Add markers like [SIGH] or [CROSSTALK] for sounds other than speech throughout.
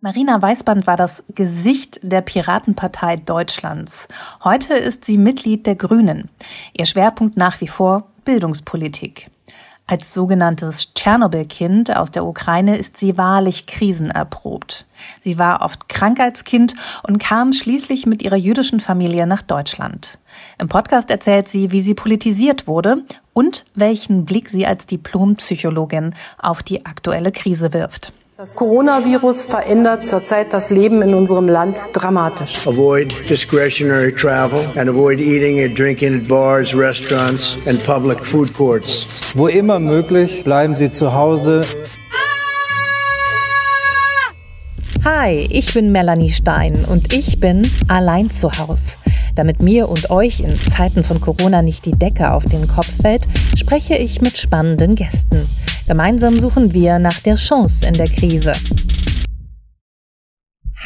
Marina Weißband war das Gesicht der Piratenpartei Deutschlands. Heute ist sie Mitglied der Grünen. Ihr Schwerpunkt nach wie vor Bildungspolitik. Als sogenanntes Tschernobyl-Kind aus der Ukraine ist sie wahrlich krisenerprobt. Sie war oft krank als Kind und kam schließlich mit ihrer jüdischen Familie nach Deutschland. Im Podcast erzählt sie, wie sie politisiert wurde und welchen Blick sie als Diplompsychologin auf die aktuelle Krise wirft. Das Coronavirus verändert zurzeit das Leben in unserem Land dramatisch. Avoid discretionary travel and avoid eating and drinking at bars, restaurants and public food courts. Wo immer möglich, bleiben Sie zu Hause. Hi, ich bin Melanie Stein und ich bin allein zu Hause. Damit mir und euch in Zeiten von Corona nicht die Decke auf den Kopf fällt, spreche ich mit spannenden Gästen. Gemeinsam suchen wir nach der Chance in der Krise.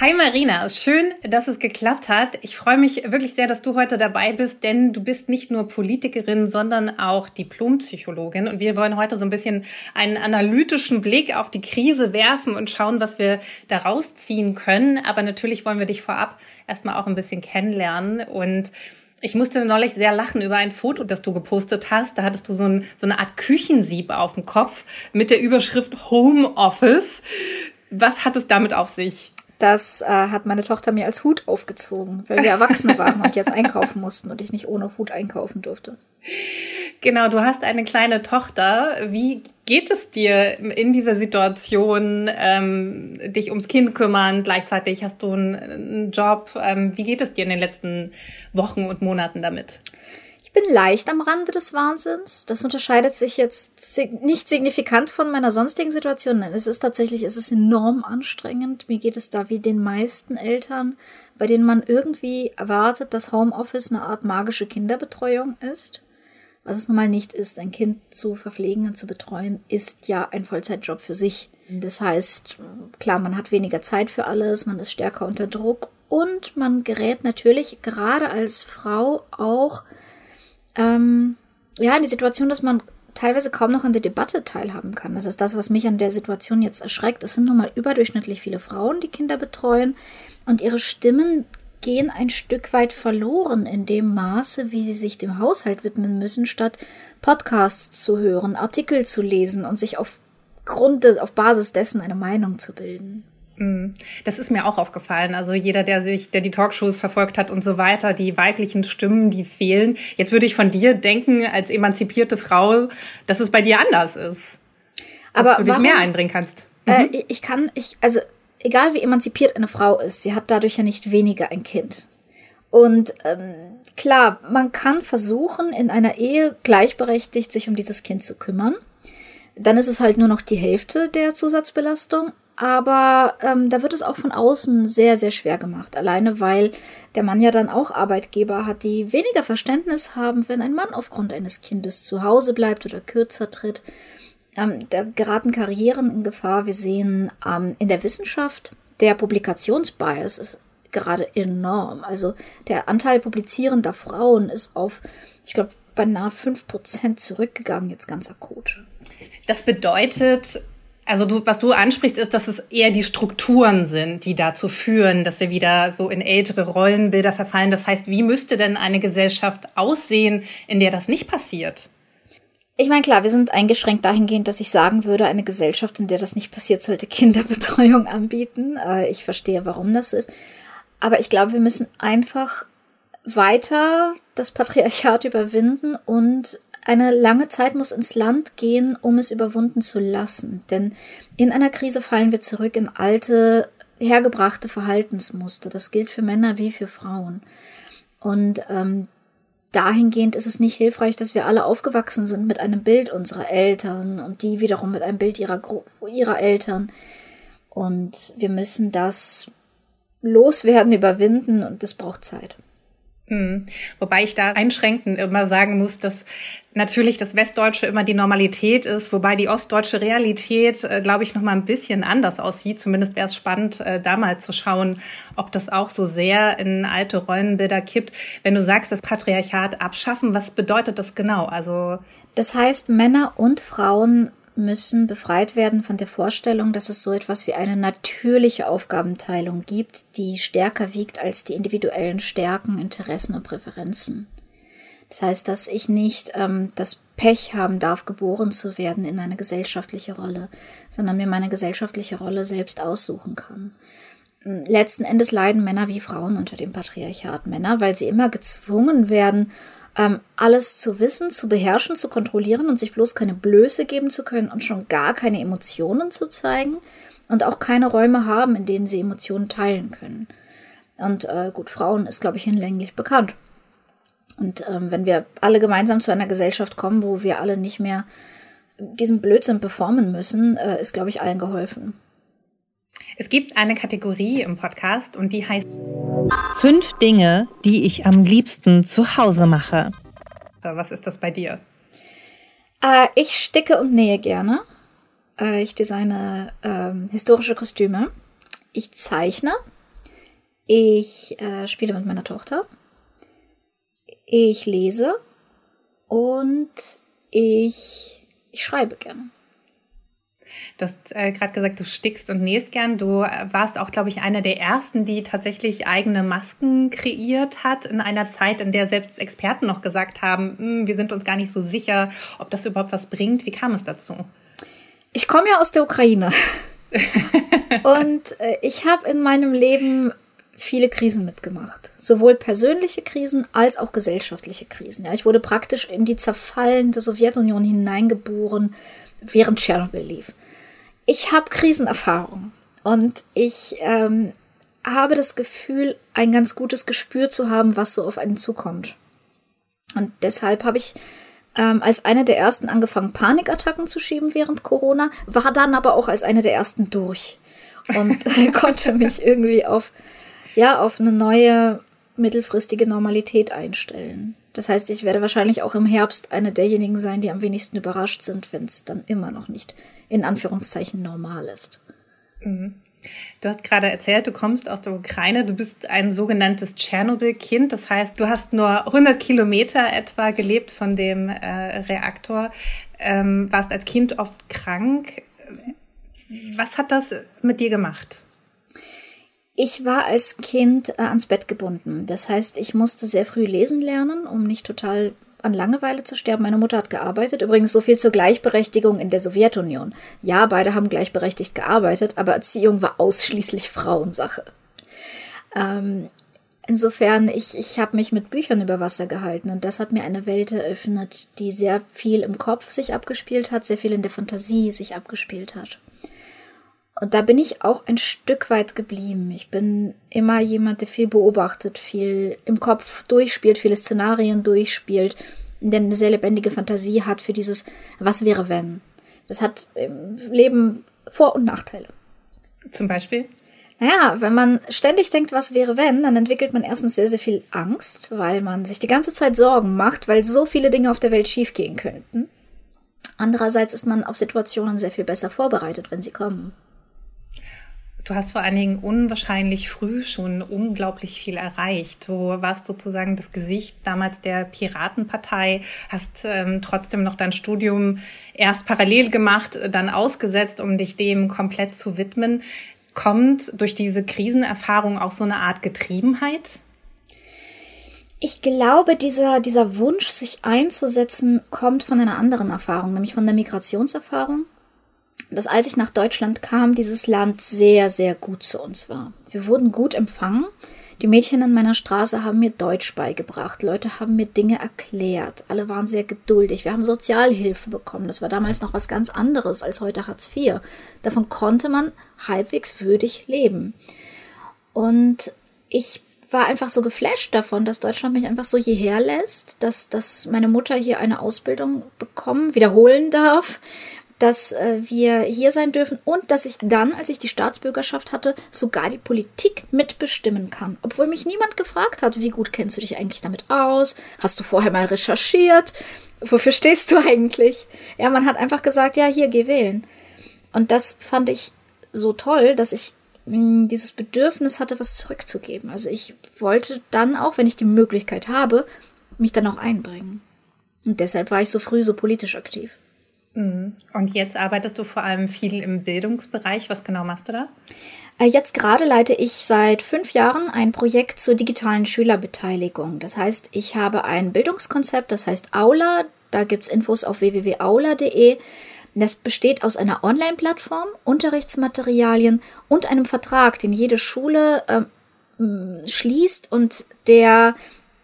Hi Marina, schön, dass es geklappt hat. Ich freue mich wirklich sehr, dass du heute dabei bist, denn du bist nicht nur Politikerin, sondern auch Diplompsychologin. Und wir wollen heute so ein bisschen einen analytischen Blick auf die Krise werfen und schauen, was wir daraus ziehen können. Aber natürlich wollen wir dich vorab erstmal auch ein bisschen kennenlernen und ich musste neulich sehr lachen über ein Foto, das du gepostet hast. Da hattest du so, ein, so eine Art Küchensieb auf dem Kopf mit der Überschrift Home Office. Was hat es damit auf sich? Das äh, hat meine Tochter mir als Hut aufgezogen, weil wir Erwachsene waren und jetzt einkaufen mussten und ich nicht ohne Hut einkaufen durfte. Genau, du hast eine kleine Tochter. Wie geht es dir in dieser Situation, ähm, dich ums Kind kümmern? Gleichzeitig hast du einen, einen Job. Ähm, wie geht es dir in den letzten Wochen und Monaten damit? Ich bin leicht am Rande des Wahnsinns. Das unterscheidet sich jetzt nicht signifikant von meiner sonstigen Situation. Nein, es ist tatsächlich, es ist enorm anstrengend. Mir geht es da wie den meisten Eltern, bei denen man irgendwie erwartet, dass Homeoffice eine Art magische Kinderbetreuung ist. Was es nun mal nicht ist, ein Kind zu verpflegen und zu betreuen, ist ja ein Vollzeitjob für sich. Das heißt, klar, man hat weniger Zeit für alles, man ist stärker unter Druck und man gerät natürlich gerade als Frau auch ähm, ja in die Situation, dass man teilweise kaum noch an der Debatte teilhaben kann. Das ist das, was mich an der Situation jetzt erschreckt. Es sind nun mal überdurchschnittlich viele Frauen, die Kinder betreuen und ihre Stimmen gehen ein Stück weit verloren in dem Maße, wie sie sich dem Haushalt widmen müssen, statt Podcasts zu hören, Artikel zu lesen und sich auf Grund, auf Basis dessen eine Meinung zu bilden. Mhm. Das ist mir auch aufgefallen. Also jeder, der sich, der die Talkshows verfolgt hat und so weiter, die weiblichen Stimmen, die fehlen. Jetzt würde ich von dir denken, als emanzipierte Frau, dass es bei dir anders ist. Aber dass du dich warum, mehr einbringen kannst. Äh, mhm. Äh, ich kann, ich, also egal wie emanzipiert eine Frau ist, sie hat dadurch ja nicht weniger ein Kind. Und ähm, klar, man kann versuchen, in einer Ehe gleichberechtigt sich um dieses Kind zu kümmern. Dann ist es halt nur noch die Hälfte der Zusatzbelastung. Aber ähm, da wird es auch von außen sehr, sehr schwer gemacht. Alleine weil der Mann ja dann auch Arbeitgeber hat, die weniger Verständnis haben, wenn ein Mann aufgrund eines Kindes zu Hause bleibt oder kürzer tritt. Ähm, da geraten Karrieren in Gefahr. Wir sehen ähm, in der Wissenschaft, der Publikationsbias ist gerade enorm. Also der Anteil publizierender Frauen ist auf, ich glaube, beinahe 5% zurückgegangen, jetzt ganz akut. Das bedeutet, also du, was du ansprichst, ist, dass es eher die Strukturen sind, die dazu führen, dass wir wieder so in ältere Rollenbilder verfallen. Das heißt, wie müsste denn eine Gesellschaft aussehen, in der das nicht passiert? Ich meine, klar, wir sind eingeschränkt dahingehend, dass ich sagen würde, eine Gesellschaft, in der das nicht passiert, sollte Kinderbetreuung anbieten. Äh, ich verstehe, warum das ist. Aber ich glaube, wir müssen einfach weiter das Patriarchat überwinden und eine lange Zeit muss ins Land gehen, um es überwunden zu lassen. Denn in einer Krise fallen wir zurück in alte, hergebrachte Verhaltensmuster. Das gilt für Männer wie für Frauen. Und ähm, dahingehend ist es nicht hilfreich, dass wir alle aufgewachsen sind mit einem Bild unserer Eltern und die wiederum mit einem Bild ihrer, ihrer Eltern. Und wir müssen das loswerden, [LAUGHS] überwinden und das braucht Zeit. Hm. Wobei ich da einschränkend immer sagen muss, dass natürlich das Westdeutsche immer die Normalität ist, wobei die ostdeutsche Realität, äh, glaube ich, noch mal ein bisschen anders aussieht. Zumindest wäre es spannend, äh, da mal zu schauen, ob das auch so sehr in alte Rollenbilder kippt. Wenn du sagst, das Patriarchat abschaffen, was bedeutet das genau? Also das heißt, Männer und Frauen müssen befreit werden von der Vorstellung, dass es so etwas wie eine natürliche Aufgabenteilung gibt, die stärker wiegt als die individuellen Stärken, Interessen und Präferenzen. Das heißt, dass ich nicht ähm, das Pech haben darf, geboren zu werden in eine gesellschaftliche Rolle, sondern mir meine gesellschaftliche Rolle selbst aussuchen kann. Letzten Endes leiden Männer wie Frauen unter dem Patriarchat. Männer, weil sie immer gezwungen werden, ähm, alles zu wissen, zu beherrschen, zu kontrollieren und sich bloß keine Blöße geben zu können und schon gar keine Emotionen zu zeigen und auch keine Räume haben, in denen sie Emotionen teilen können. Und äh, gut, Frauen ist, glaube ich, hinlänglich bekannt. Und ähm, wenn wir alle gemeinsam zu einer Gesellschaft kommen, wo wir alle nicht mehr diesen Blödsinn performen müssen, äh, ist, glaube ich, allen geholfen. Es gibt eine Kategorie im Podcast und die heißt Fünf Dinge, die ich am liebsten zu Hause mache. Was ist das bei dir? Äh, ich sticke und nähe gerne. Äh, ich designe äh, historische Kostüme. Ich zeichne. Ich äh, spiele mit meiner Tochter. Ich lese. Und ich, ich schreibe gerne. Du hast äh, gerade gesagt, du stickst und nähst gern. Du äh, warst auch, glaube ich, einer der ersten, die tatsächlich eigene Masken kreiert hat in einer Zeit, in der selbst Experten noch gesagt haben, hm, wir sind uns gar nicht so sicher, ob das überhaupt was bringt. Wie kam es dazu? Ich komme ja aus der Ukraine. [LAUGHS] und äh, ich habe in meinem Leben viele Krisen mitgemacht. Sowohl persönliche Krisen als auch gesellschaftliche Krisen. Ja, ich wurde praktisch in die zerfallende Sowjetunion hineingeboren, während Tschernobyl lief ich habe Krisenerfahrung und ich ähm, habe das Gefühl, ein ganz gutes Gespür zu haben, was so auf einen zukommt. Und deshalb habe ich ähm, als eine der ersten angefangen, Panikattacken zu schieben während Corona, war dann aber auch als eine der ersten durch und [LAUGHS] [LAUGHS] konnte mich irgendwie auf, ja, auf eine neue mittelfristige Normalität einstellen. Das heißt, ich werde wahrscheinlich auch im Herbst eine derjenigen sein, die am wenigsten überrascht sind, wenn es dann immer noch nicht in Anführungszeichen normal ist. Mhm. Du hast gerade erzählt, du kommst aus der Ukraine, du bist ein sogenanntes Tschernobyl-Kind, das heißt, du hast nur 100 Kilometer etwa gelebt von dem äh, Reaktor, ähm, warst als Kind oft krank. Was hat das mit dir gemacht? Ich war als Kind äh, ans Bett gebunden. Das heißt, ich musste sehr früh lesen lernen, um nicht total an Langeweile zu sterben. Meine Mutter hat gearbeitet. Übrigens so viel zur Gleichberechtigung in der Sowjetunion. Ja, beide haben gleichberechtigt gearbeitet, aber Erziehung war ausschließlich Frauensache. Ähm, insofern, ich, ich habe mich mit Büchern über Wasser gehalten und das hat mir eine Welt eröffnet, die sehr viel im Kopf sich abgespielt hat, sehr viel in der Fantasie sich abgespielt hat. Und da bin ich auch ein Stück weit geblieben. Ich bin immer jemand, der viel beobachtet, viel im Kopf durchspielt, viele Szenarien durchspielt, der eine sehr lebendige Fantasie hat für dieses Was wäre wenn. Das hat im Leben Vor- und Nachteile. Zum Beispiel? Naja, wenn man ständig denkt, was wäre wenn, dann entwickelt man erstens sehr, sehr viel Angst, weil man sich die ganze Zeit Sorgen macht, weil so viele Dinge auf der Welt schiefgehen könnten. Andererseits ist man auf Situationen sehr viel besser vorbereitet, wenn sie kommen. Du hast vor allen Dingen unwahrscheinlich früh schon unglaublich viel erreicht. Du warst sozusagen das Gesicht damals der Piratenpartei, hast ähm, trotzdem noch dein Studium erst parallel gemacht, dann ausgesetzt, um dich dem komplett zu widmen. Kommt durch diese Krisenerfahrung auch so eine Art Getriebenheit? Ich glaube, dieser, dieser Wunsch, sich einzusetzen, kommt von einer anderen Erfahrung, nämlich von der Migrationserfahrung dass als ich nach Deutschland kam, dieses Land sehr, sehr gut zu uns war. Wir wurden gut empfangen. Die Mädchen in meiner Straße haben mir Deutsch beigebracht. Leute haben mir Dinge erklärt. Alle waren sehr geduldig. Wir haben Sozialhilfe bekommen. Das war damals noch was ganz anderes als heute Hartz IV. Davon konnte man halbwegs würdig leben. Und ich war einfach so geflasht davon, dass Deutschland mich einfach so hierher lässt, dass, dass meine Mutter hier eine Ausbildung bekommen, wiederholen darf, dass äh, wir hier sein dürfen und dass ich dann, als ich die Staatsbürgerschaft hatte, sogar die Politik mitbestimmen kann. Obwohl mich niemand gefragt hat, wie gut kennst du dich eigentlich damit aus? Hast du vorher mal recherchiert? Wofür stehst du eigentlich? Ja, man hat einfach gesagt, ja, hier, geh wählen. Und das fand ich so toll, dass ich hm, dieses Bedürfnis hatte, was zurückzugeben. Also ich wollte dann auch, wenn ich die Möglichkeit habe, mich dann auch einbringen. Und deshalb war ich so früh so politisch aktiv. Mhm. Und jetzt arbeitest du vor allem viel im Bildungsbereich. Was genau machst du da? Äh, jetzt gerade leite ich seit fünf Jahren ein Projekt zur digitalen Schülerbeteiligung. Das heißt, ich habe ein Bildungskonzept, das heißt Aula. Da gibt es Infos auf www.aula.de. Das besteht aus einer Online-Plattform, Unterrichtsmaterialien und einem Vertrag, den jede Schule äh, schließt und der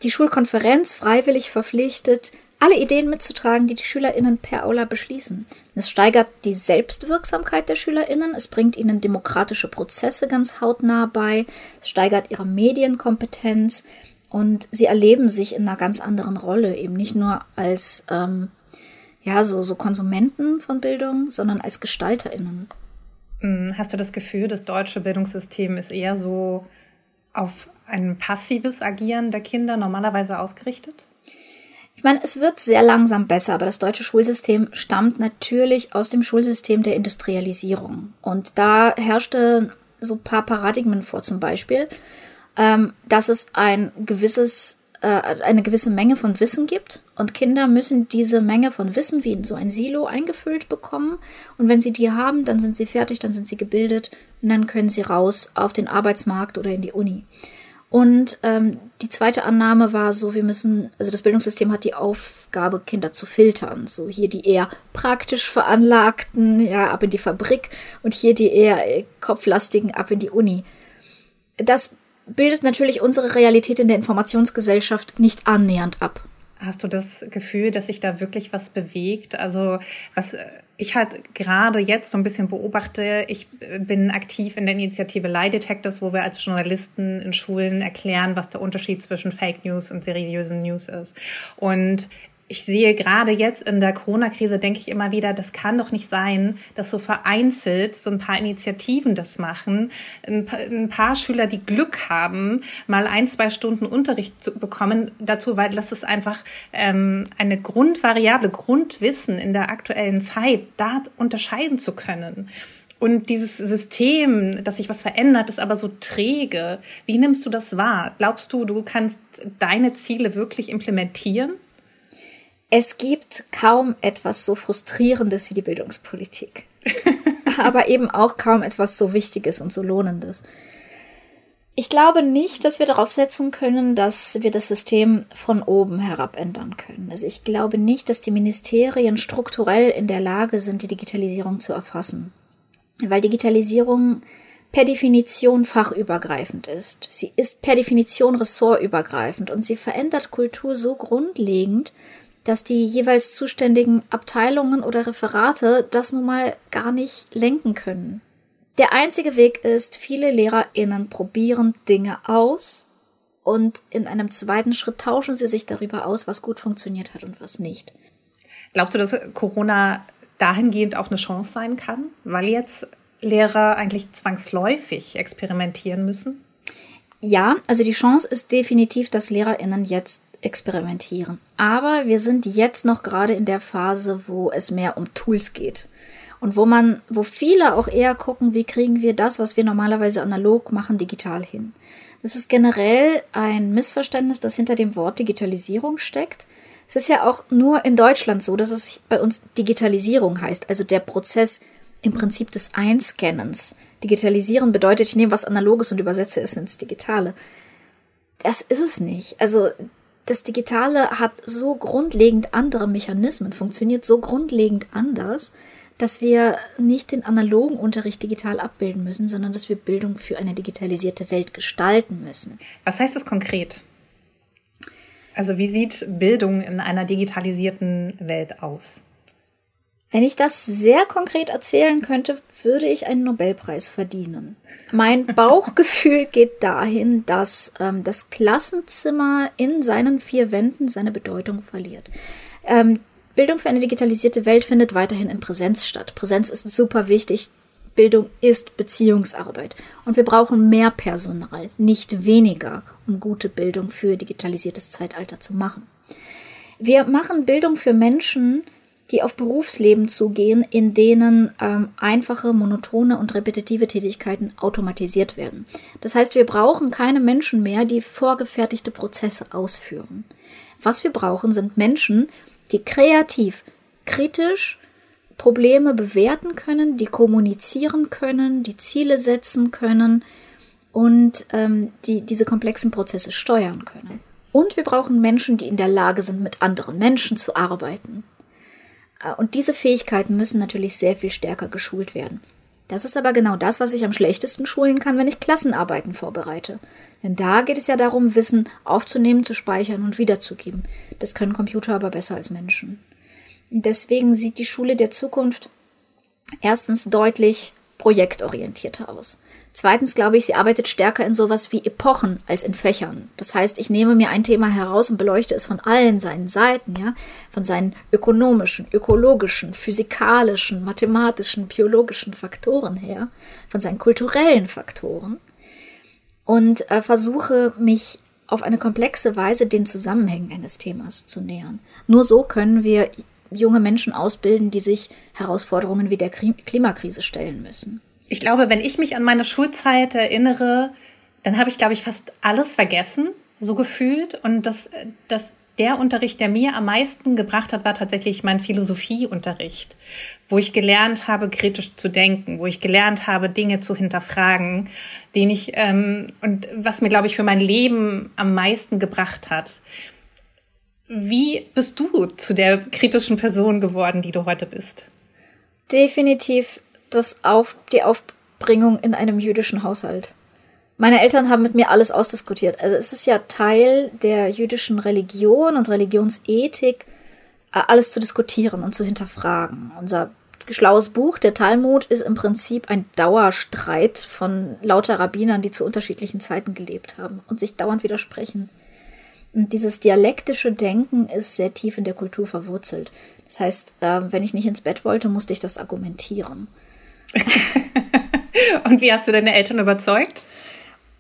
die Schulkonferenz freiwillig verpflichtet, alle Ideen mitzutragen, die die SchülerInnen per Aula beschließen. Es steigert die Selbstwirksamkeit der SchülerInnen, es bringt ihnen demokratische Prozesse ganz hautnah bei, es steigert ihre Medienkompetenz und sie erleben sich in einer ganz anderen Rolle, eben nicht nur als ähm, ja, so, so Konsumenten von Bildung, sondern als GestalterInnen. Hm, hast du das Gefühl, das deutsche Bildungssystem ist eher so auf ein passives Agieren der Kinder normalerweise ausgerichtet? Ich meine, es wird sehr langsam besser, aber das deutsche Schulsystem stammt natürlich aus dem Schulsystem der Industrialisierung. Und da herrschte so ein paar Paradigmen vor, zum Beispiel, ähm, dass es ein gewisses, äh, eine gewisse Menge von Wissen gibt und Kinder müssen diese Menge von Wissen wie in so ein Silo eingefüllt bekommen. Und wenn sie die haben, dann sind sie fertig, dann sind sie gebildet und dann können sie raus auf den Arbeitsmarkt oder in die Uni. Und ähm, die zweite Annahme war so, wir müssen, also das Bildungssystem hat die Aufgabe, Kinder zu filtern. So hier die eher praktisch veranlagten, ja, ab in die Fabrik und hier die eher äh, kopflastigen ab in die Uni. Das bildet natürlich unsere Realität in der Informationsgesellschaft nicht annähernd ab. Hast du das Gefühl, dass sich da wirklich was bewegt? Also was ich halt gerade jetzt so ein bisschen beobachte, ich bin aktiv in der Initiative Lie Detectors, wo wir als Journalisten in Schulen erklären, was der Unterschied zwischen Fake News und seriösen News ist. Und ich sehe gerade jetzt in der Corona-Krise, denke ich immer wieder, das kann doch nicht sein, dass so vereinzelt so ein paar Initiativen das machen. Ein paar, ein paar Schüler, die Glück haben, mal ein, zwei Stunden Unterricht zu bekommen dazu, weil das ist einfach ähm, eine Grundvariable, Grundwissen in der aktuellen Zeit, da unterscheiden zu können. Und dieses System, dass sich was verändert, ist aber so träge. Wie nimmst du das wahr? Glaubst du, du kannst deine Ziele wirklich implementieren? Es gibt kaum etwas so Frustrierendes wie die Bildungspolitik. [LAUGHS] Aber eben auch kaum etwas so Wichtiges und so Lohnendes. Ich glaube nicht, dass wir darauf setzen können, dass wir das System von oben herab ändern können. Also ich glaube nicht, dass die Ministerien strukturell in der Lage sind, die Digitalisierung zu erfassen. Weil Digitalisierung per Definition fachübergreifend ist. Sie ist per Definition ressortübergreifend und sie verändert Kultur so grundlegend, dass die jeweils zuständigen Abteilungen oder Referate das nun mal gar nicht lenken können. Der einzige Weg ist, viele LehrerInnen probieren Dinge aus und in einem zweiten Schritt tauschen sie sich darüber aus, was gut funktioniert hat und was nicht. Glaubst du, dass Corona dahingehend auch eine Chance sein kann, weil jetzt Lehrer eigentlich zwangsläufig experimentieren müssen? Ja, also die Chance ist definitiv, dass LehrerInnen jetzt experimentieren. Aber wir sind jetzt noch gerade in der Phase, wo es mehr um Tools geht. Und wo man, wo viele auch eher gucken, wie kriegen wir das, was wir normalerweise analog machen, digital hin. Das ist generell ein Missverständnis, das hinter dem Wort Digitalisierung steckt. Es ist ja auch nur in Deutschland so, dass es bei uns Digitalisierung heißt, also der Prozess im Prinzip des Einscannens. Digitalisieren bedeutet, ich nehme was Analoges und übersetze es ins Digitale. Das ist es nicht. Also das Digitale hat so grundlegend andere Mechanismen, funktioniert so grundlegend anders, dass wir nicht den analogen Unterricht digital abbilden müssen, sondern dass wir Bildung für eine digitalisierte Welt gestalten müssen. Was heißt das konkret? Also wie sieht Bildung in einer digitalisierten Welt aus? Wenn ich das sehr konkret erzählen könnte, würde ich einen Nobelpreis verdienen. Mein [LAUGHS] Bauchgefühl geht dahin, dass ähm, das Klassenzimmer in seinen vier Wänden seine Bedeutung verliert. Ähm, Bildung für eine digitalisierte Welt findet weiterhin in Präsenz statt. Präsenz ist super wichtig. Bildung ist Beziehungsarbeit. Und wir brauchen mehr Personal, nicht weniger, um gute Bildung für digitalisiertes Zeitalter zu machen. Wir machen Bildung für Menschen, die auf Berufsleben zugehen, in denen ähm, einfache, monotone und repetitive Tätigkeiten automatisiert werden. Das heißt, wir brauchen keine Menschen mehr, die vorgefertigte Prozesse ausführen. Was wir brauchen, sind Menschen, die kreativ, kritisch Probleme bewerten können, die kommunizieren können, die Ziele setzen können und ähm, die diese komplexen Prozesse steuern können. Und wir brauchen Menschen, die in der Lage sind, mit anderen Menschen zu arbeiten. Äh, und diese Fähigkeiten müssen natürlich sehr viel stärker geschult werden. Das ist aber genau das, was ich am schlechtesten schulen kann, wenn ich Klassenarbeiten vorbereite. Denn da geht es ja darum, Wissen aufzunehmen, zu speichern und wiederzugeben. Das können Computer aber besser als Menschen. Deswegen sieht die Schule der Zukunft erstens deutlich projektorientierter aus. Zweitens glaube ich, sie arbeitet stärker in sowas wie Epochen als in Fächern. Das heißt, ich nehme mir ein Thema heraus und beleuchte es von allen seinen Seiten, ja, von seinen ökonomischen, ökologischen, physikalischen, mathematischen, biologischen Faktoren her, von seinen kulturellen Faktoren und äh, versuche mich auf eine komplexe Weise den Zusammenhängen eines Themas zu nähern. Nur so können wir junge Menschen ausbilden, die sich Herausforderungen wie der Klimakrise stellen müssen ich glaube, wenn ich mich an meine Schulzeit erinnere, dann habe ich, glaube ich, fast alles vergessen, so gefühlt. Und das, das, der Unterricht, der mir am meisten gebracht hat, war tatsächlich mein Philosophieunterricht, wo ich gelernt habe, kritisch zu denken, wo ich gelernt habe, Dinge zu hinterfragen, den ich ähm, und was mir, glaube ich, für mein Leben am meisten gebracht hat. Wie bist du zu der kritischen Person geworden, die du heute bist? Definitiv das auf, die Aufbringung in einem jüdischen Haushalt. Meine Eltern haben mit mir alles ausdiskutiert. Also es ist ja Teil der jüdischen Religion und Religionsethik, äh, alles zu diskutieren und zu hinterfragen. Unser schlaues Buch, der Talmud, ist im Prinzip ein Dauerstreit von lauter Rabbinern, die zu unterschiedlichen Zeiten gelebt haben und sich dauernd widersprechen. Und dieses dialektische Denken ist sehr tief in der Kultur verwurzelt. Das heißt, äh, wenn ich nicht ins Bett wollte, musste ich das argumentieren. [LAUGHS] Und wie hast du deine Eltern überzeugt?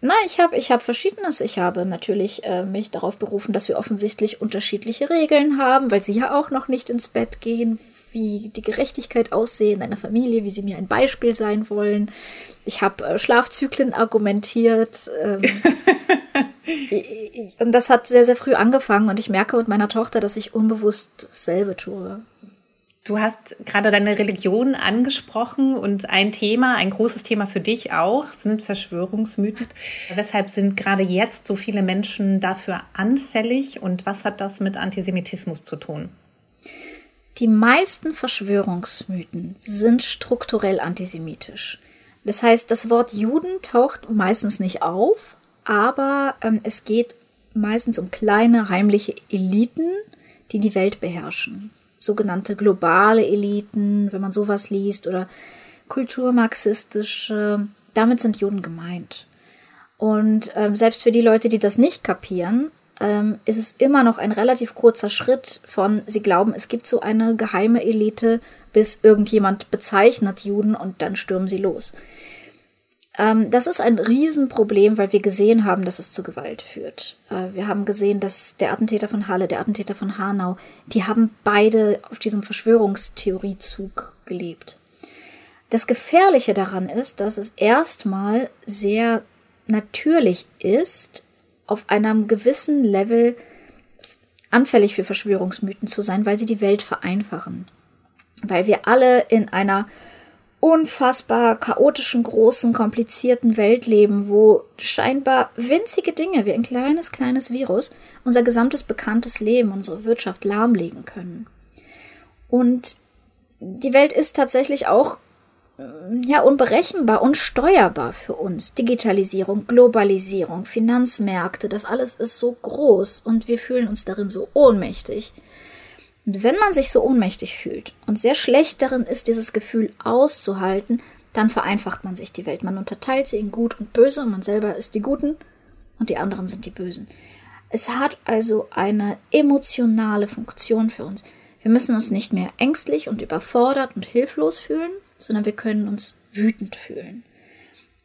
Na, ich habe ich hab Verschiedenes. Ich habe natürlich äh, mich darauf berufen, dass wir offensichtlich unterschiedliche Regeln haben, weil sie ja auch noch nicht ins Bett gehen, wie die Gerechtigkeit aussehen in einer Familie, wie sie mir ein Beispiel sein wollen. Ich habe äh, Schlafzyklen argumentiert. Ähm, [LAUGHS] und das hat sehr, sehr früh angefangen und ich merke mit meiner Tochter, dass ich unbewusst dasselbe tue. Du hast gerade deine Religion angesprochen und ein Thema, ein großes Thema für dich auch, sind Verschwörungsmythen. Weshalb sind gerade jetzt so viele Menschen dafür anfällig und was hat das mit Antisemitismus zu tun? Die meisten Verschwörungsmythen sind strukturell antisemitisch. Das heißt, das Wort Juden taucht meistens nicht auf, aber ähm, es geht meistens um kleine heimliche Eliten, die die Welt beherrschen sogenannte globale Eliten, wenn man sowas liest, oder kulturmarxistische, damit sind Juden gemeint. Und ähm, selbst für die Leute, die das nicht kapieren, ähm, ist es immer noch ein relativ kurzer Schritt von, sie glauben, es gibt so eine geheime Elite, bis irgendjemand bezeichnet Juden und dann stürmen sie los. Ähm, das ist ein Riesenproblem, weil wir gesehen haben, dass es zu Gewalt führt. Äh, wir haben gesehen, dass der Attentäter von Halle, der Attentäter von Hanau, die haben beide auf diesem Verschwörungstheoriezug gelebt. Das Gefährliche daran ist, dass es erstmal sehr natürlich ist, auf einem gewissen Level anfällig für Verschwörungsmythen zu sein, weil sie die Welt vereinfachen. Weil wir alle in einer unfassbar chaotischen, großen, komplizierten Welt leben, wo scheinbar winzige Dinge wie ein kleines, kleines Virus unser gesamtes bekanntes Leben, unsere Wirtschaft lahmlegen können. Und die Welt ist tatsächlich auch ja unberechenbar, unsteuerbar für uns. Digitalisierung, Globalisierung, Finanzmärkte, das alles ist so groß und wir fühlen uns darin so ohnmächtig. Und wenn man sich so ohnmächtig fühlt und sehr schlecht darin ist, dieses Gefühl auszuhalten, dann vereinfacht man sich die Welt. Man unterteilt sie in gut und böse und man selber ist die Guten und die anderen sind die Bösen. Es hat also eine emotionale Funktion für uns. Wir müssen uns nicht mehr ängstlich und überfordert und hilflos fühlen, sondern wir können uns wütend fühlen.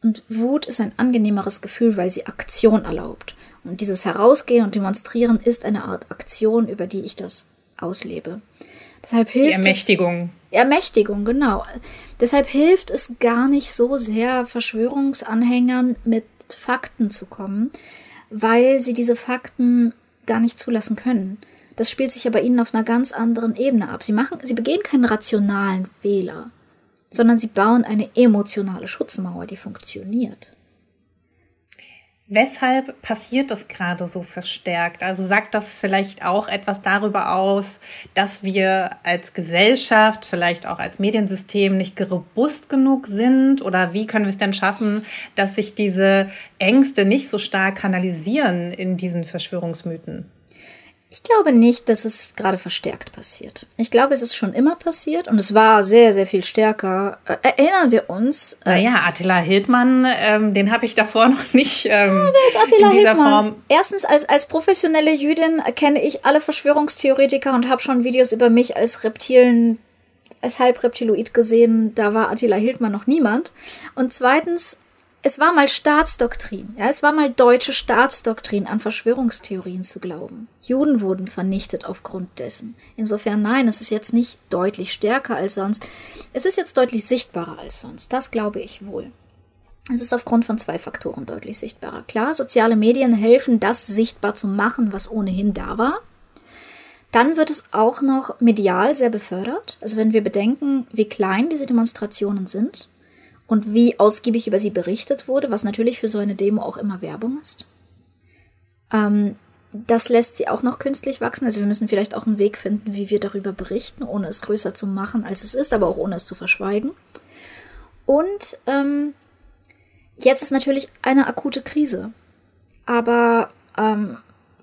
Und Wut ist ein angenehmeres Gefühl, weil sie Aktion erlaubt. Und dieses Herausgehen und Demonstrieren ist eine Art Aktion, über die ich das auslebe. Deshalb hilft Die Ermächtigung. Es, Ermächtigung, genau. Deshalb hilft es gar nicht so sehr, Verschwörungsanhängern mit Fakten zu kommen, weil sie diese Fakten gar nicht zulassen können. Das spielt sich ja bei ihnen auf einer ganz anderen Ebene ab. Sie machen, sie begehen keinen rationalen Fehler, sondern sie bauen eine emotionale Schutzmauer, die funktioniert. Weshalb passiert das gerade so verstärkt? Also sagt das vielleicht auch etwas darüber aus, dass wir als Gesellschaft, vielleicht auch als Mediensystem nicht robust genug sind? Oder wie können wir es denn schaffen, dass sich diese Ängste nicht so stark kanalisieren in diesen Verschwörungsmythen? Ich glaube nicht, dass es gerade verstärkt passiert. Ich glaube, es ist schon immer passiert und es war sehr, sehr viel stärker. Äh, erinnern wir uns. Äh, naja, Attila Hildmann, ähm, den habe ich davor [LAUGHS] noch nicht. Ähm, ja, wer ist Attila Hildmann? Form. Erstens, als, als professionelle Jüdin kenne ich alle Verschwörungstheoretiker und habe schon Videos über mich als Reptilen, als Halbreptiloid gesehen. Da war Attila Hildmann noch niemand. Und zweitens, es war mal Staatsdoktrin, ja, es war mal deutsche Staatsdoktrin, an Verschwörungstheorien zu glauben. Juden wurden vernichtet aufgrund dessen. Insofern nein, es ist jetzt nicht deutlich stärker als sonst. Es ist jetzt deutlich sichtbarer als sonst. Das glaube ich wohl. Es ist aufgrund von zwei Faktoren deutlich sichtbarer. Klar, soziale Medien helfen, das sichtbar zu machen, was ohnehin da war. Dann wird es auch noch medial sehr befördert. Also wenn wir bedenken, wie klein diese Demonstrationen sind, und wie ausgiebig über sie berichtet wurde, was natürlich für so eine Demo auch immer Werbung ist. Ähm, das lässt sie auch noch künstlich wachsen. Also wir müssen vielleicht auch einen Weg finden, wie wir darüber berichten, ohne es größer zu machen, als es ist, aber auch ohne es zu verschweigen. Und ähm, jetzt ist natürlich eine akute Krise. Aber ähm,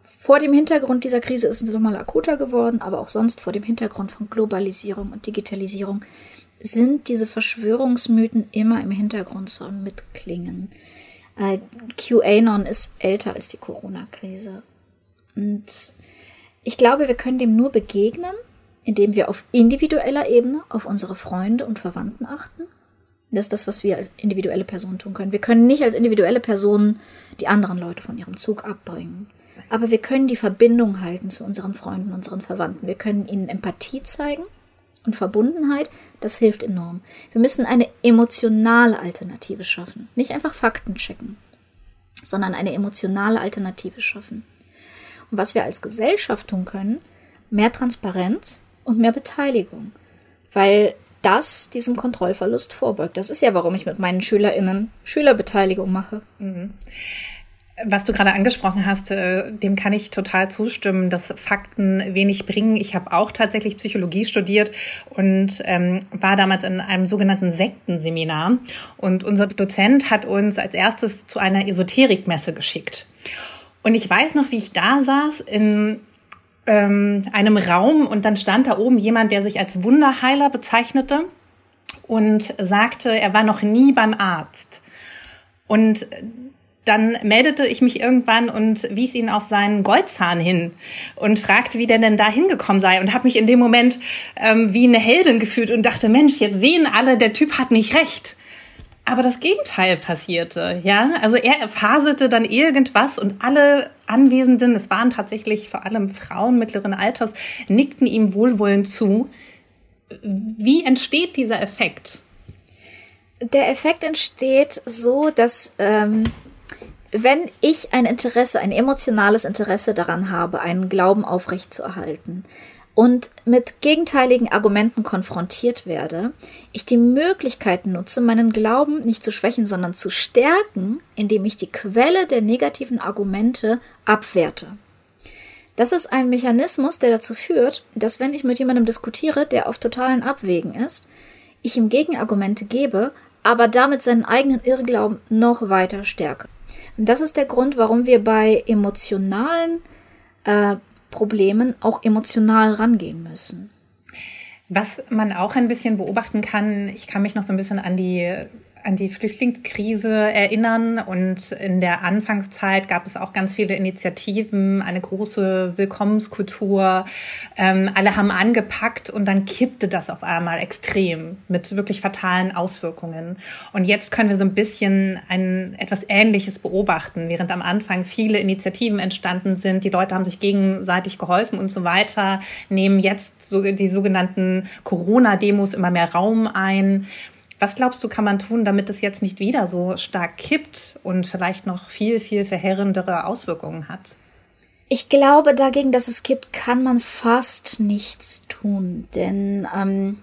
vor dem Hintergrund dieser Krise ist es nochmal akuter geworden, aber auch sonst vor dem Hintergrund von Globalisierung und Digitalisierung sind diese Verschwörungsmythen immer im Hintergrund so mitklingen. Äh, QAnon ist älter als die Corona-Krise. Und ich glaube, wir können dem nur begegnen, indem wir auf individueller Ebene auf unsere Freunde und Verwandten achten. Das ist das, was wir als individuelle Person tun können. Wir können nicht als individuelle Personen die anderen Leute von ihrem Zug abbringen. Aber wir können die Verbindung halten zu unseren Freunden, unseren Verwandten. Wir können ihnen Empathie zeigen und Verbundenheit, das hilft enorm. Wir müssen eine emotionale Alternative schaffen. Nicht einfach Fakten checken, sondern eine emotionale Alternative schaffen. Und was wir als Gesellschaft tun können, mehr Transparenz und mehr Beteiligung. Weil das diesem Kontrollverlust vorbeugt. Das ist ja, warum ich mit meinen SchülerInnen Schülerbeteiligung mache. Mhm. Was du gerade angesprochen hast, äh, dem kann ich total zustimmen, dass Fakten wenig bringen. Ich habe auch tatsächlich Psychologie studiert und ähm, war damals in einem sogenannten Sektenseminar. Und unser Dozent hat uns als erstes zu einer Esoterikmesse geschickt. Und ich weiß noch, wie ich da saß in ähm, einem Raum und dann stand da oben jemand, der sich als Wunderheiler bezeichnete und sagte, er war noch nie beim Arzt. Und dann meldete ich mich irgendwann und wies ihn auf seinen Goldzahn hin und fragte, wie der denn da hingekommen sei und habe mich in dem Moment ähm, wie eine Heldin gefühlt und dachte, Mensch, jetzt sehen alle, der Typ hat nicht recht. Aber das Gegenteil passierte, ja. Also er faselte dann irgendwas und alle Anwesenden, es waren tatsächlich vor allem Frauen mittleren Alters, nickten ihm wohlwollend zu. Wie entsteht dieser Effekt? Der Effekt entsteht so, dass ähm, wenn ich ein Interesse, ein emotionales Interesse daran habe, einen Glauben aufrechtzuerhalten und mit gegenteiligen Argumenten konfrontiert werde, ich die Möglichkeit nutze, meinen Glauben nicht zu schwächen, sondern zu stärken, indem ich die Quelle der negativen Argumente abwerte. Das ist ein Mechanismus, der dazu führt, dass wenn ich mit jemandem diskutiere, der auf totalen Abwägen ist, ich ihm Gegenargumente gebe, aber damit seinen eigenen Irrglauben noch weiter stärke. Und das ist der Grund, warum wir bei emotionalen äh, Problemen auch emotional rangehen müssen. Was man auch ein bisschen beobachten kann, ich kann mich noch so ein bisschen an die an die Flüchtlingskrise erinnern. Und in der Anfangszeit gab es auch ganz viele Initiativen, eine große Willkommenskultur. Ähm, alle haben angepackt und dann kippte das auf einmal extrem mit wirklich fatalen Auswirkungen. Und jetzt können wir so ein bisschen ein etwas Ähnliches beobachten, während am Anfang viele Initiativen entstanden sind. Die Leute haben sich gegenseitig geholfen und so weiter, nehmen jetzt so die sogenannten Corona-Demos immer mehr Raum ein. Was glaubst du, kann man tun, damit es jetzt nicht wieder so stark kippt und vielleicht noch viel, viel verheerendere Auswirkungen hat? Ich glaube, dagegen, dass es gibt, kann man fast nichts tun. Denn ähm,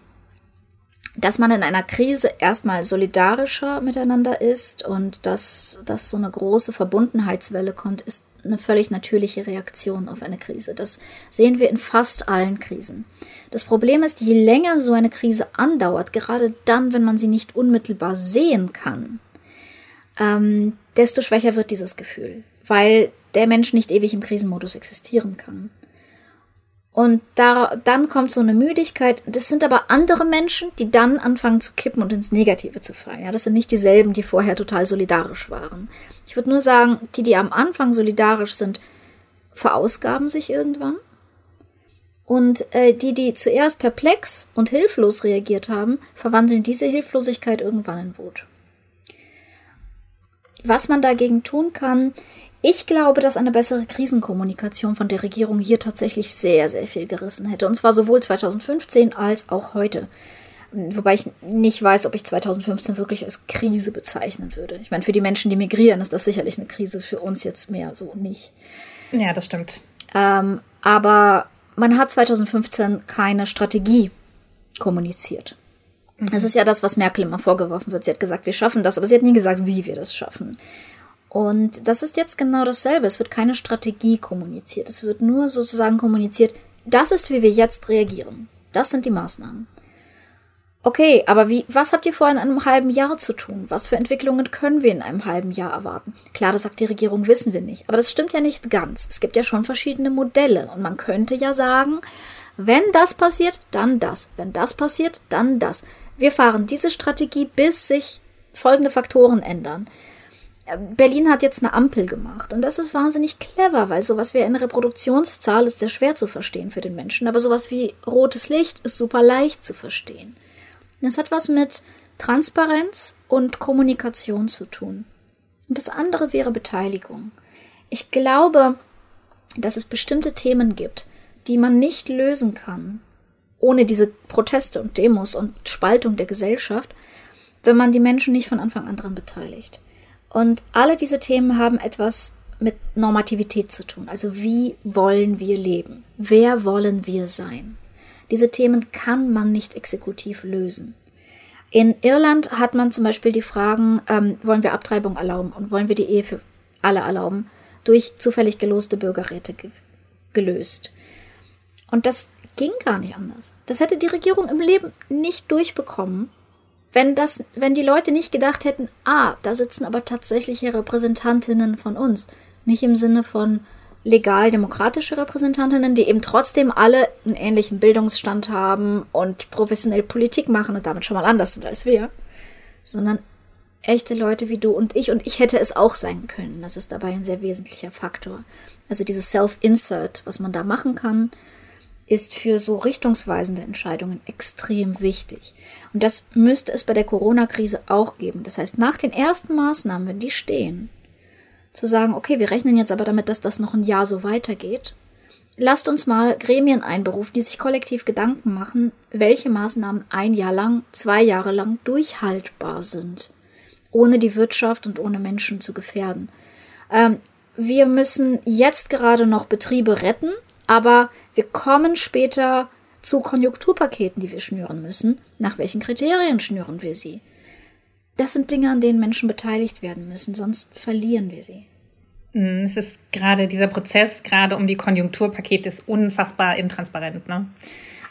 dass man in einer Krise erstmal solidarischer miteinander ist und dass, dass so eine große Verbundenheitswelle kommt, ist eine völlig natürliche Reaktion auf eine Krise. Das sehen wir in fast allen Krisen. Das Problem ist, je länger so eine Krise andauert, gerade dann, wenn man sie nicht unmittelbar sehen kann, ähm, desto schwächer wird dieses Gefühl, weil der Mensch nicht ewig im Krisenmodus existieren kann. Und da, dann kommt so eine Müdigkeit. Das sind aber andere Menschen, die dann anfangen zu kippen und ins Negative zu fallen. Ja, das sind nicht dieselben, die vorher total solidarisch waren. Ich würde nur sagen, die, die am Anfang solidarisch sind, verausgaben sich irgendwann. Und äh, die, die zuerst perplex und hilflos reagiert haben, verwandeln diese Hilflosigkeit irgendwann in Wut. Was man dagegen tun kann, ich glaube, dass eine bessere Krisenkommunikation von der Regierung hier tatsächlich sehr, sehr viel gerissen hätte. Und zwar sowohl 2015 als auch heute. Wobei ich nicht weiß, ob ich 2015 wirklich als Krise bezeichnen würde. Ich meine, für die Menschen, die migrieren, ist das sicherlich eine Krise, für uns jetzt mehr so nicht. Ja, das stimmt. Ähm, aber man hat 2015 keine Strategie kommuniziert. Mhm. Das ist ja das, was Merkel immer vorgeworfen wird. Sie hat gesagt, wir schaffen das, aber sie hat nie gesagt, wie wir das schaffen. Und das ist jetzt genau dasselbe. Es wird keine Strategie kommuniziert. Es wird nur sozusagen kommuniziert, das ist, wie wir jetzt reagieren. Das sind die Maßnahmen. Okay, aber wie, was habt ihr vor in einem halben Jahr zu tun? Was für Entwicklungen können wir in einem halben Jahr erwarten? Klar, das sagt die Regierung, wissen wir nicht. Aber das stimmt ja nicht ganz. Es gibt ja schon verschiedene Modelle. Und man könnte ja sagen, wenn das passiert, dann das. Wenn das passiert, dann das. Wir fahren diese Strategie, bis sich folgende Faktoren ändern. Berlin hat jetzt eine Ampel gemacht und das ist wahnsinnig clever, weil sowas wie eine Reproduktionszahl ist sehr schwer zu verstehen für den Menschen, aber sowas wie rotes Licht ist super leicht zu verstehen. Das hat was mit Transparenz und Kommunikation zu tun. Und das andere wäre Beteiligung. Ich glaube, dass es bestimmte Themen gibt, die man nicht lösen kann, ohne diese Proteste und Demos und Spaltung der Gesellschaft, wenn man die Menschen nicht von Anfang an dran beteiligt. Und alle diese Themen haben etwas mit Normativität zu tun. Also wie wollen wir leben? Wer wollen wir sein? Diese Themen kann man nicht exekutiv lösen. In Irland hat man zum Beispiel die Fragen, ähm, wollen wir Abtreibung erlauben und wollen wir die Ehe für alle erlauben, durch zufällig geloste Bürgerräte ge gelöst. Und das ging gar nicht anders. Das hätte die Regierung im Leben nicht durchbekommen, wenn das, wenn die Leute nicht gedacht hätten, ah, da sitzen aber tatsächliche Repräsentantinnen von uns, nicht im Sinne von legal demokratische Repräsentantinnen, die eben trotzdem alle einen ähnlichen Bildungsstand haben und professionell Politik machen und damit schon mal anders sind als wir, sondern echte Leute wie du und ich und ich hätte es auch sein können. Das ist dabei ein sehr wesentlicher Faktor. Also dieses Self-Insert, was man da machen kann, ist für so richtungsweisende Entscheidungen extrem wichtig. Und das müsste es bei der Corona-Krise auch geben. Das heißt, nach den ersten Maßnahmen, wenn die stehen, zu sagen, okay, wir rechnen jetzt aber damit, dass das noch ein Jahr so weitergeht. Lasst uns mal Gremien einberufen, die sich kollektiv Gedanken machen, welche Maßnahmen ein Jahr lang, zwei Jahre lang durchhaltbar sind, ohne die Wirtschaft und ohne Menschen zu gefährden. Ähm, wir müssen jetzt gerade noch Betriebe retten, aber wir kommen später zu Konjunkturpaketen, die wir schnüren müssen. Nach welchen Kriterien schnüren wir sie? Das sind Dinge, an denen Menschen beteiligt werden müssen, sonst verlieren wir sie. Hm, es ist gerade dieser Prozess, gerade um die Konjunkturpakete, ist unfassbar intransparent, ne?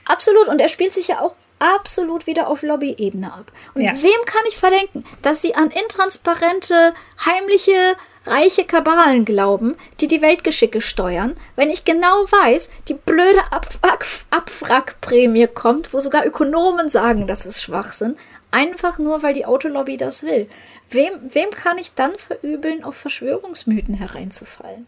Absolut. Und er spielt sich ja auch absolut wieder auf Lobbyebene ab. Und ja. wem kann ich verdenken, dass sie an intransparente, heimliche reiche Kabalen glauben, die die Weltgeschicke steuern, wenn ich genau weiß, die blöde Abwrackprämie kommt, wo sogar Ökonomen sagen, dass es Schwachsinn, einfach nur, weil die Autolobby das will. Wem, wem kann ich dann verübeln, auf Verschwörungsmythen hereinzufallen?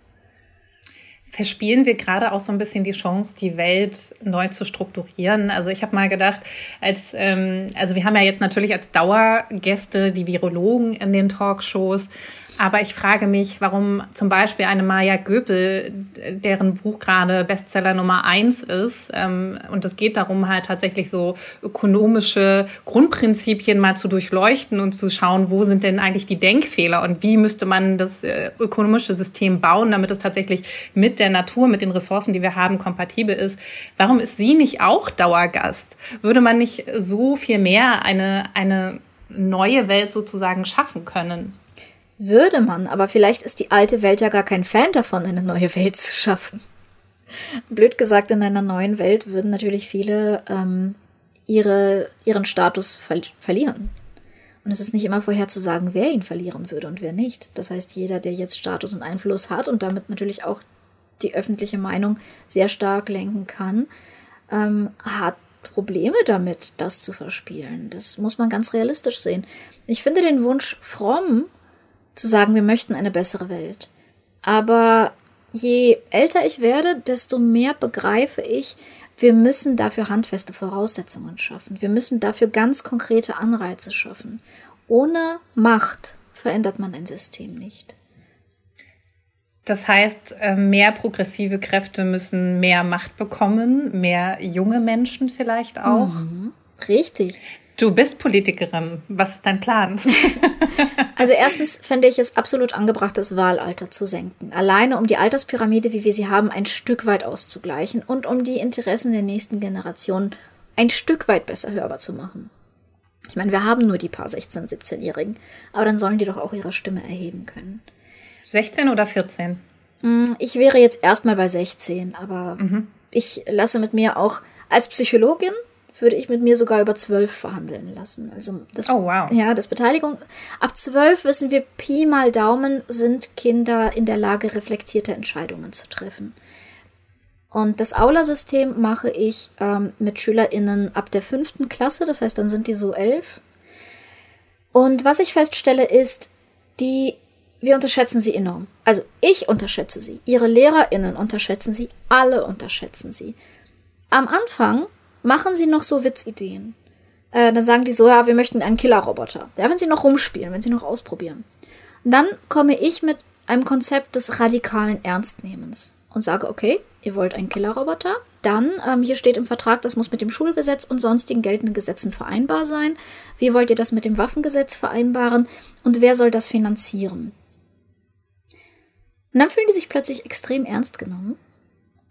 verspielen wir gerade auch so ein bisschen die Chance, die Welt neu zu strukturieren. Also ich habe mal gedacht, als ähm, also wir haben ja jetzt natürlich als Dauergäste die Virologen in den Talkshows Aber ich frage mich, warum zum Beispiel eine Maya Göpel, deren Buch gerade Bestseller Nummer eins ist, ähm, und es geht darum, halt tatsächlich so ökonomische Grundprinzipien mal zu durchleuchten und zu schauen, wo sind denn eigentlich die Denkfehler und wie müsste man das äh, ökonomische System bauen, damit es tatsächlich mit der Natur, mit den Ressourcen, die wir haben, kompatibel ist. Warum ist sie nicht auch Dauergast? Würde man nicht so viel mehr eine, eine neue Welt sozusagen schaffen können? Würde man, aber vielleicht ist die alte Welt ja gar kein Fan davon, eine neue Welt zu schaffen. Blöd gesagt, in einer neuen Welt würden natürlich viele ähm, ihre, ihren Status ver verlieren. Und es ist nicht immer vorherzusagen, wer ihn verlieren würde und wer nicht. Das heißt, jeder, der jetzt Status und Einfluss hat und damit natürlich auch die öffentliche Meinung sehr stark lenken kann, ähm, hat Probleme damit, das zu verspielen. Das muss man ganz realistisch sehen. Ich finde den Wunsch fromm, zu sagen, wir möchten eine bessere Welt. Aber je älter ich werde, desto mehr begreife ich, wir müssen dafür handfeste Voraussetzungen schaffen. Wir müssen dafür ganz konkrete Anreize schaffen. Ohne Macht verändert man ein System nicht. Das heißt, äh, mehr progressive Kräfte müssen mehr Macht bekommen, mehr junge Menschen vielleicht auch. Mhm. Richtig. Du bist Politikerin. Was ist dein Plan? [LAUGHS] also erstens fände ich es absolut angebracht, das Wahlalter zu senken. Alleine um die Alterspyramide, wie wir sie haben, ein Stück weit auszugleichen und um die Interessen der nächsten Generation ein Stück weit besser hörbar zu machen. Ich meine, wir haben nur die paar 16-, 17-Jährigen, aber dann sollen die doch auch ihre Stimme erheben können. 16 oder 14? Hm, ich wäre jetzt erstmal bei 16, aber mhm. ich lasse mit mir auch als Psychologin würde ich mit mir sogar über zwölf verhandeln lassen. Also das, oh, wow. Ja, das Beteiligung. Ab zwölf wissen wir, Pi mal Daumen sind Kinder in der Lage, reflektierte Entscheidungen zu treffen. Und das Aula-System mache ich ähm, mit SchülerInnen ab der fünften Klasse, das heißt, dann sind die so elf. Und was ich feststelle, ist, die, wir unterschätzen sie enorm. Also ich unterschätze sie, ihre LehrerInnen unterschätzen sie, alle unterschätzen sie. Am Anfang machen sie noch so Witzideen. Äh, dann sagen die so, ja, wir möchten einen Killerroboter. Ja, wenn sie noch rumspielen, wenn sie noch ausprobieren. Und dann komme ich mit einem Konzept des radikalen Ernstnehmens und sage, okay, ihr wollt einen Killerroboter, dann, ähm, hier steht im Vertrag, das muss mit dem Schulgesetz und sonstigen geltenden Gesetzen vereinbar sein. Wie wollt ihr das mit dem Waffengesetz vereinbaren und wer soll das finanzieren? Und dann fühlen die sich plötzlich extrem ernst genommen,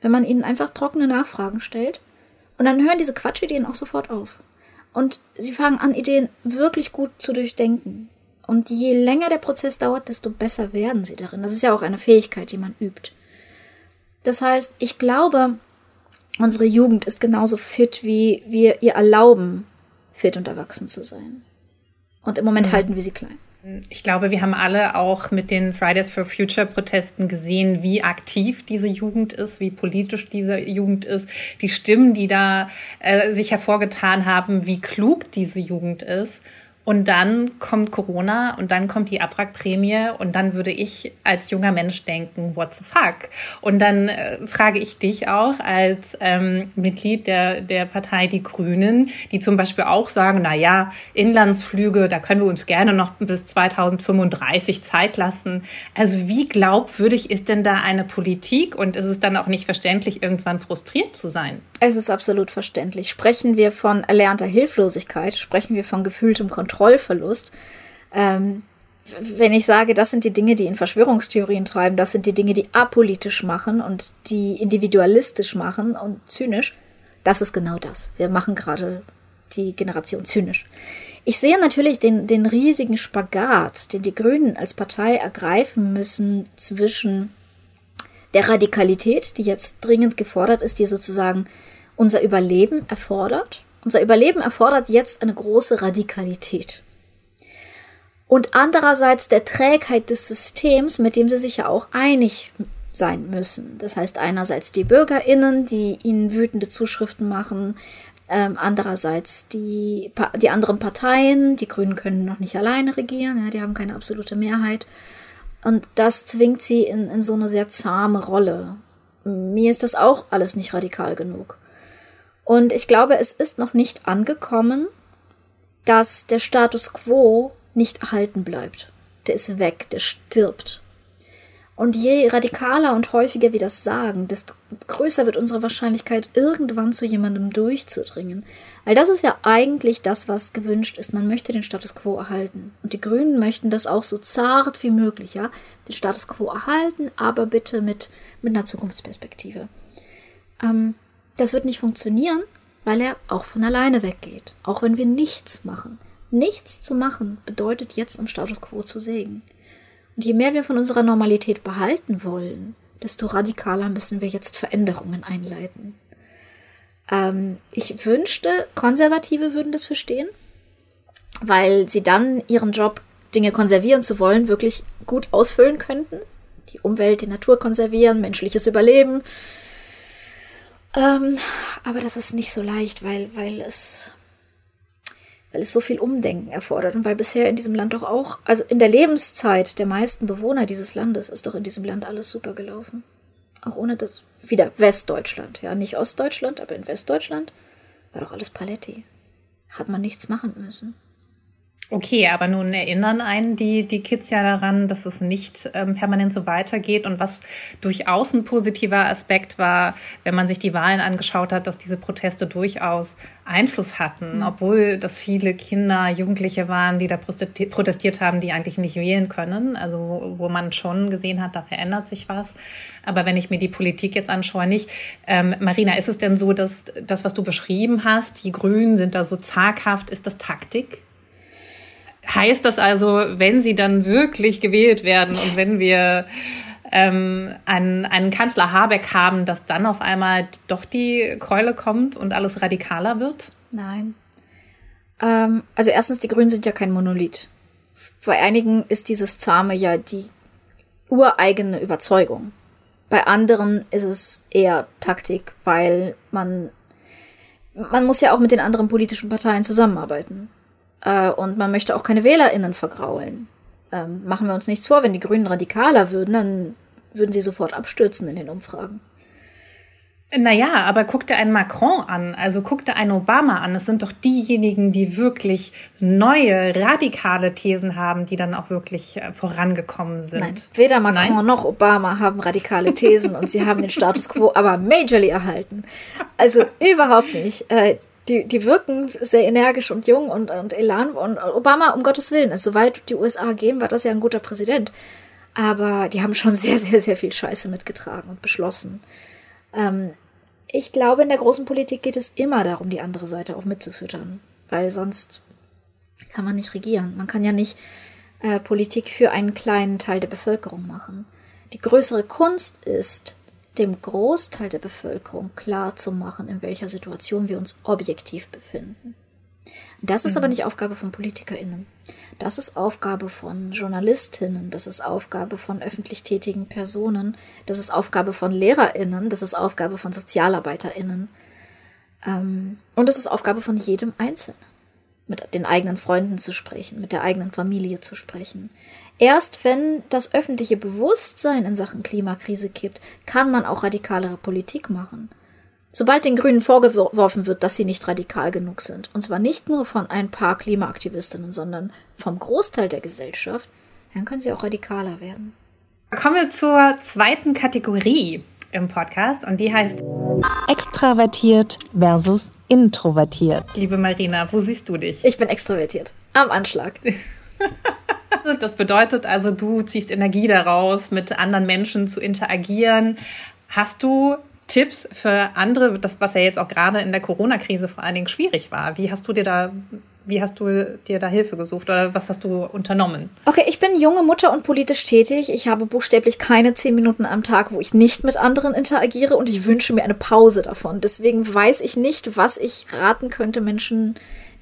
wenn man ihnen einfach trockene Nachfragen stellt und dann hören diese Quatschideen auch sofort auf. Und sie fangen an, Ideen wirklich gut zu durchdenken. Und je länger der Prozess dauert, desto besser werden sie darin. Das ist ja auch eine Fähigkeit, die man übt. Das heißt, ich glaube, unsere Jugend ist genauso fit, wie wir ihr erlauben, fit und erwachsen zu sein. Und im Moment mhm. halten wir sie klein. Ich glaube, wir haben alle auch mit den Fridays for Future Protesten gesehen, wie aktiv diese Jugend ist, wie politisch diese Jugend ist, die Stimmen, die da äh, sich hervorgetan haben, wie klug diese Jugend ist. Und dann kommt Corona und dann kommt die Abwrackprämie und dann würde ich als junger Mensch denken, what the fuck? Und dann äh, frage ich dich auch als ähm, Mitglied der, der Partei Die Grünen, die zum Beispiel auch sagen, na ja, Inlandsflüge, da können wir uns gerne noch bis 2035 Zeit lassen. Also wie glaubwürdig ist denn da eine Politik und ist es dann auch nicht verständlich, irgendwann frustriert zu sein? Es ist absolut verständlich. Sprechen wir von erlernter Hilflosigkeit, sprechen wir von gefühltem Kontrollverlust. Ähm, wenn ich sage, das sind die Dinge, die in Verschwörungstheorien treiben, das sind die Dinge, die apolitisch machen und die individualistisch machen und zynisch, das ist genau das. Wir machen gerade die Generation zynisch. Ich sehe natürlich den, den riesigen Spagat, den die Grünen als Partei ergreifen müssen zwischen der Radikalität, die jetzt dringend gefordert ist, die sozusagen unser Überleben erfordert, unser Überleben erfordert jetzt eine große Radikalität. Und andererseits der Trägheit des Systems, mit dem sie sich ja auch einig sein müssen. Das heißt einerseits die Bürgerinnen, die ihnen wütende Zuschriften machen, ähm, andererseits die, die anderen Parteien, die Grünen können noch nicht alleine regieren, ja, die haben keine absolute Mehrheit. Und das zwingt sie in, in so eine sehr zahme Rolle. Mir ist das auch alles nicht radikal genug. Und ich glaube, es ist noch nicht angekommen, dass der Status quo nicht erhalten bleibt. der ist weg, der stirbt. Und je radikaler und häufiger wir das sagen, desto größer wird unsere Wahrscheinlichkeit, irgendwann zu jemandem durchzudringen. Weil das ist ja eigentlich das, was gewünscht ist. Man möchte den Status quo erhalten. Und die Grünen möchten das auch so zart wie möglich, ja. Den Status quo erhalten, aber bitte mit, mit einer Zukunftsperspektive. Ähm, das wird nicht funktionieren, weil er auch von alleine weggeht. Auch wenn wir nichts machen. Nichts zu machen bedeutet jetzt am Status quo zu sägen. Und je mehr wir von unserer Normalität behalten wollen, desto radikaler müssen wir jetzt Veränderungen einleiten. Ähm, ich wünschte, Konservative würden das verstehen, weil sie dann ihren Job, Dinge konservieren zu wollen, wirklich gut ausfüllen könnten. Die Umwelt, die Natur konservieren, menschliches Überleben. Ähm, aber das ist nicht so leicht, weil, weil es weil es so viel Umdenken erfordert und weil bisher in diesem Land doch auch, also in der Lebenszeit der meisten Bewohner dieses Landes ist doch in diesem Land alles super gelaufen. Auch ohne das, wieder Westdeutschland, ja, nicht Ostdeutschland, aber in Westdeutschland war doch alles Paletti. Hat man nichts machen müssen. Okay, aber nun erinnern einen die, die Kids ja daran, dass es nicht ähm, permanent so weitergeht. Und was durchaus ein positiver Aspekt war, wenn man sich die Wahlen angeschaut hat, dass diese Proteste durchaus Einfluss hatten, mhm. obwohl das viele Kinder, Jugendliche waren, die da protestiert haben, die eigentlich nicht wählen können. Also wo man schon gesehen hat, da verändert sich was. Aber wenn ich mir die Politik jetzt anschaue, nicht. Ähm, Marina, ist es denn so, dass das, was du beschrieben hast, die Grünen sind da so zaghaft, ist das Taktik? Heißt das also, wenn sie dann wirklich gewählt werden und wenn wir ähm, einen, einen Kanzler Habeck haben, dass dann auf einmal doch die Keule kommt und alles radikaler wird? Nein. Ähm, also erstens, die Grünen sind ja kein Monolith. Bei einigen ist dieses Zahme ja die ureigene Überzeugung. Bei anderen ist es eher Taktik, weil man man muss ja auch mit den anderen politischen Parteien zusammenarbeiten. Äh, und man möchte auch keine WählerInnen vergraulen. Ähm, machen wir uns nichts vor, wenn die Grünen radikaler würden, dann würden sie sofort abstürzen in den Umfragen. Naja, aber guck dir einen Macron an, also guck dir einen Obama an. Es sind doch diejenigen, die wirklich neue, radikale Thesen haben, die dann auch wirklich äh, vorangekommen sind. Nein, weder Macron Nein? noch Obama haben radikale Thesen und sie haben den Status quo aber majorly erhalten. Also überhaupt nicht. Die, die wirken sehr energisch und jung und, und Elan. Und Obama, um Gottes Willen, also soweit die USA gehen, war das ja ein guter Präsident. Aber die haben schon [LAUGHS] sehr, sehr, sehr viel Scheiße mitgetragen und beschlossen. Ähm, ich glaube, in der großen Politik geht es immer darum, die andere Seite auch mitzufüttern. Weil sonst kann man nicht regieren. Man kann ja nicht äh, Politik für einen kleinen Teil der Bevölkerung machen. Die größere Kunst ist, dem Großteil der Bevölkerung klar zu machen, in welcher Situation wir uns objektiv befinden. Das ist mhm. aber nicht Aufgabe von PolitikerInnen. Das ist Aufgabe von Journalistinnen, das ist Aufgabe von öffentlich tätigen Personen, das ist Aufgabe von LehrerInnen, das ist Aufgabe von SozialarbeiterInnen. Ähm, und es ist Aufgabe von jedem Einzelnen, mit den eigenen Freunden zu sprechen, mit der eigenen Familie zu sprechen. Erst wenn das öffentliche Bewusstsein in Sachen Klimakrise kippt, kann man auch radikalere Politik machen. Sobald den Grünen vorgeworfen wird, dass sie nicht radikal genug sind, und zwar nicht nur von ein paar Klimaaktivistinnen, sondern vom Großteil der Gesellschaft, dann können sie auch radikaler werden. Kommen wir zur zweiten Kategorie im Podcast und die heißt Extravertiert versus introvertiert. Liebe Marina, wo siehst du dich? Ich bin extrovertiert. Am Anschlag. [LAUGHS] Das bedeutet also, du ziehst Energie daraus, mit anderen Menschen zu interagieren. Hast du Tipps für andere, das was ja jetzt auch gerade in der Corona-Krise vor allen Dingen schwierig war? Wie hast du dir da wie hast du dir da Hilfe gesucht oder was hast du unternommen? Okay, ich bin junge Mutter und politisch tätig. Ich habe buchstäblich keine zehn Minuten am Tag, wo ich nicht mit anderen interagiere und ich wünsche mir eine Pause davon. Deswegen weiß ich nicht, was ich raten könnte Menschen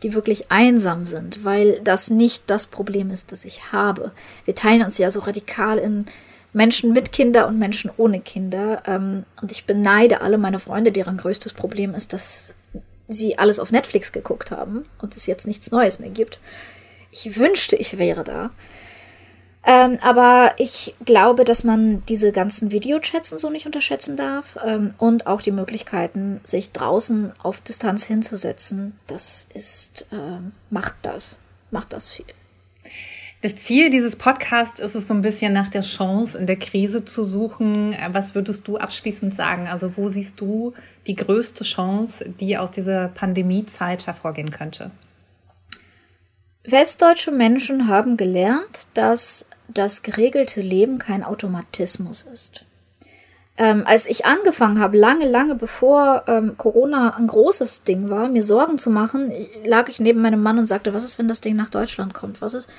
die wirklich einsam sind, weil das nicht das Problem ist, das ich habe. Wir teilen uns ja so radikal in Menschen mit Kinder und Menschen ohne Kinder. Ähm, und ich beneide alle meine Freunde, deren größtes Problem ist, dass sie alles auf Netflix geguckt haben und es jetzt nichts Neues mehr gibt. Ich wünschte, ich wäre da. Ähm, aber ich glaube, dass man diese ganzen Videochats und so nicht unterschätzen darf ähm, und auch die Möglichkeiten, sich draußen auf Distanz hinzusetzen. Das ist, ähm, macht das, macht das viel. Das Ziel dieses Podcasts ist es so ein bisschen nach der Chance in der Krise zu suchen. Was würdest du abschließend sagen? Also wo siehst du die größte Chance, die aus dieser Pandemiezeit hervorgehen könnte? Westdeutsche Menschen haben gelernt, dass das geregelte Leben kein Automatismus ist. Ähm, als ich angefangen habe, lange, lange bevor ähm, Corona ein großes Ding war, mir Sorgen zu machen, lag ich neben meinem Mann und sagte, was ist, wenn das Ding nach Deutschland kommt? Was ist,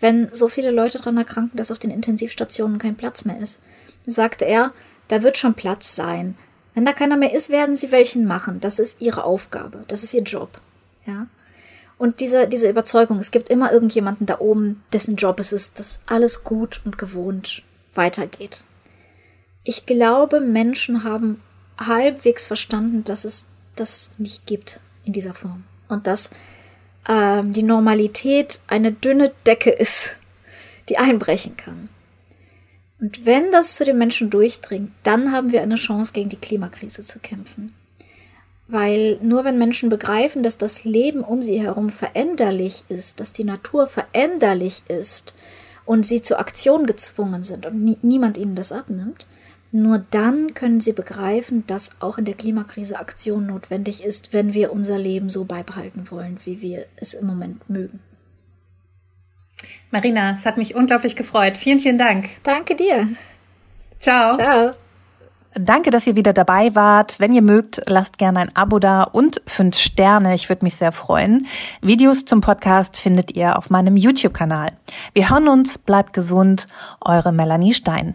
wenn so viele Leute daran erkranken, dass auf den Intensivstationen kein Platz mehr ist? sagte er, da wird schon Platz sein. Wenn da keiner mehr ist, werden sie welchen machen. Das ist ihre Aufgabe. Das ist ihr Job. Ja. Und diese, diese Überzeugung, es gibt immer irgendjemanden da oben, dessen Job es ist, dass alles gut und gewohnt weitergeht. Ich glaube, Menschen haben halbwegs verstanden, dass es das nicht gibt in dieser Form. Und dass ähm, die Normalität eine dünne Decke ist, [LAUGHS] die einbrechen kann. Und wenn das zu den Menschen durchdringt, dann haben wir eine Chance, gegen die Klimakrise zu kämpfen. Weil nur wenn Menschen begreifen, dass das Leben um sie herum veränderlich ist, dass die Natur veränderlich ist und sie zur Aktion gezwungen sind und nie, niemand ihnen das abnimmt, nur dann können sie begreifen, dass auch in der Klimakrise Aktion notwendig ist, wenn wir unser Leben so beibehalten wollen, wie wir es im Moment mögen. Marina, es hat mich unglaublich gefreut. Vielen, vielen Dank. Danke dir. Ciao. Ciao. Danke, dass ihr wieder dabei wart. Wenn ihr mögt, lasst gerne ein Abo da und fünf Sterne. Ich würde mich sehr freuen. Videos zum Podcast findet ihr auf meinem YouTube-Kanal. Wir hören uns. Bleibt gesund. Eure Melanie Stein.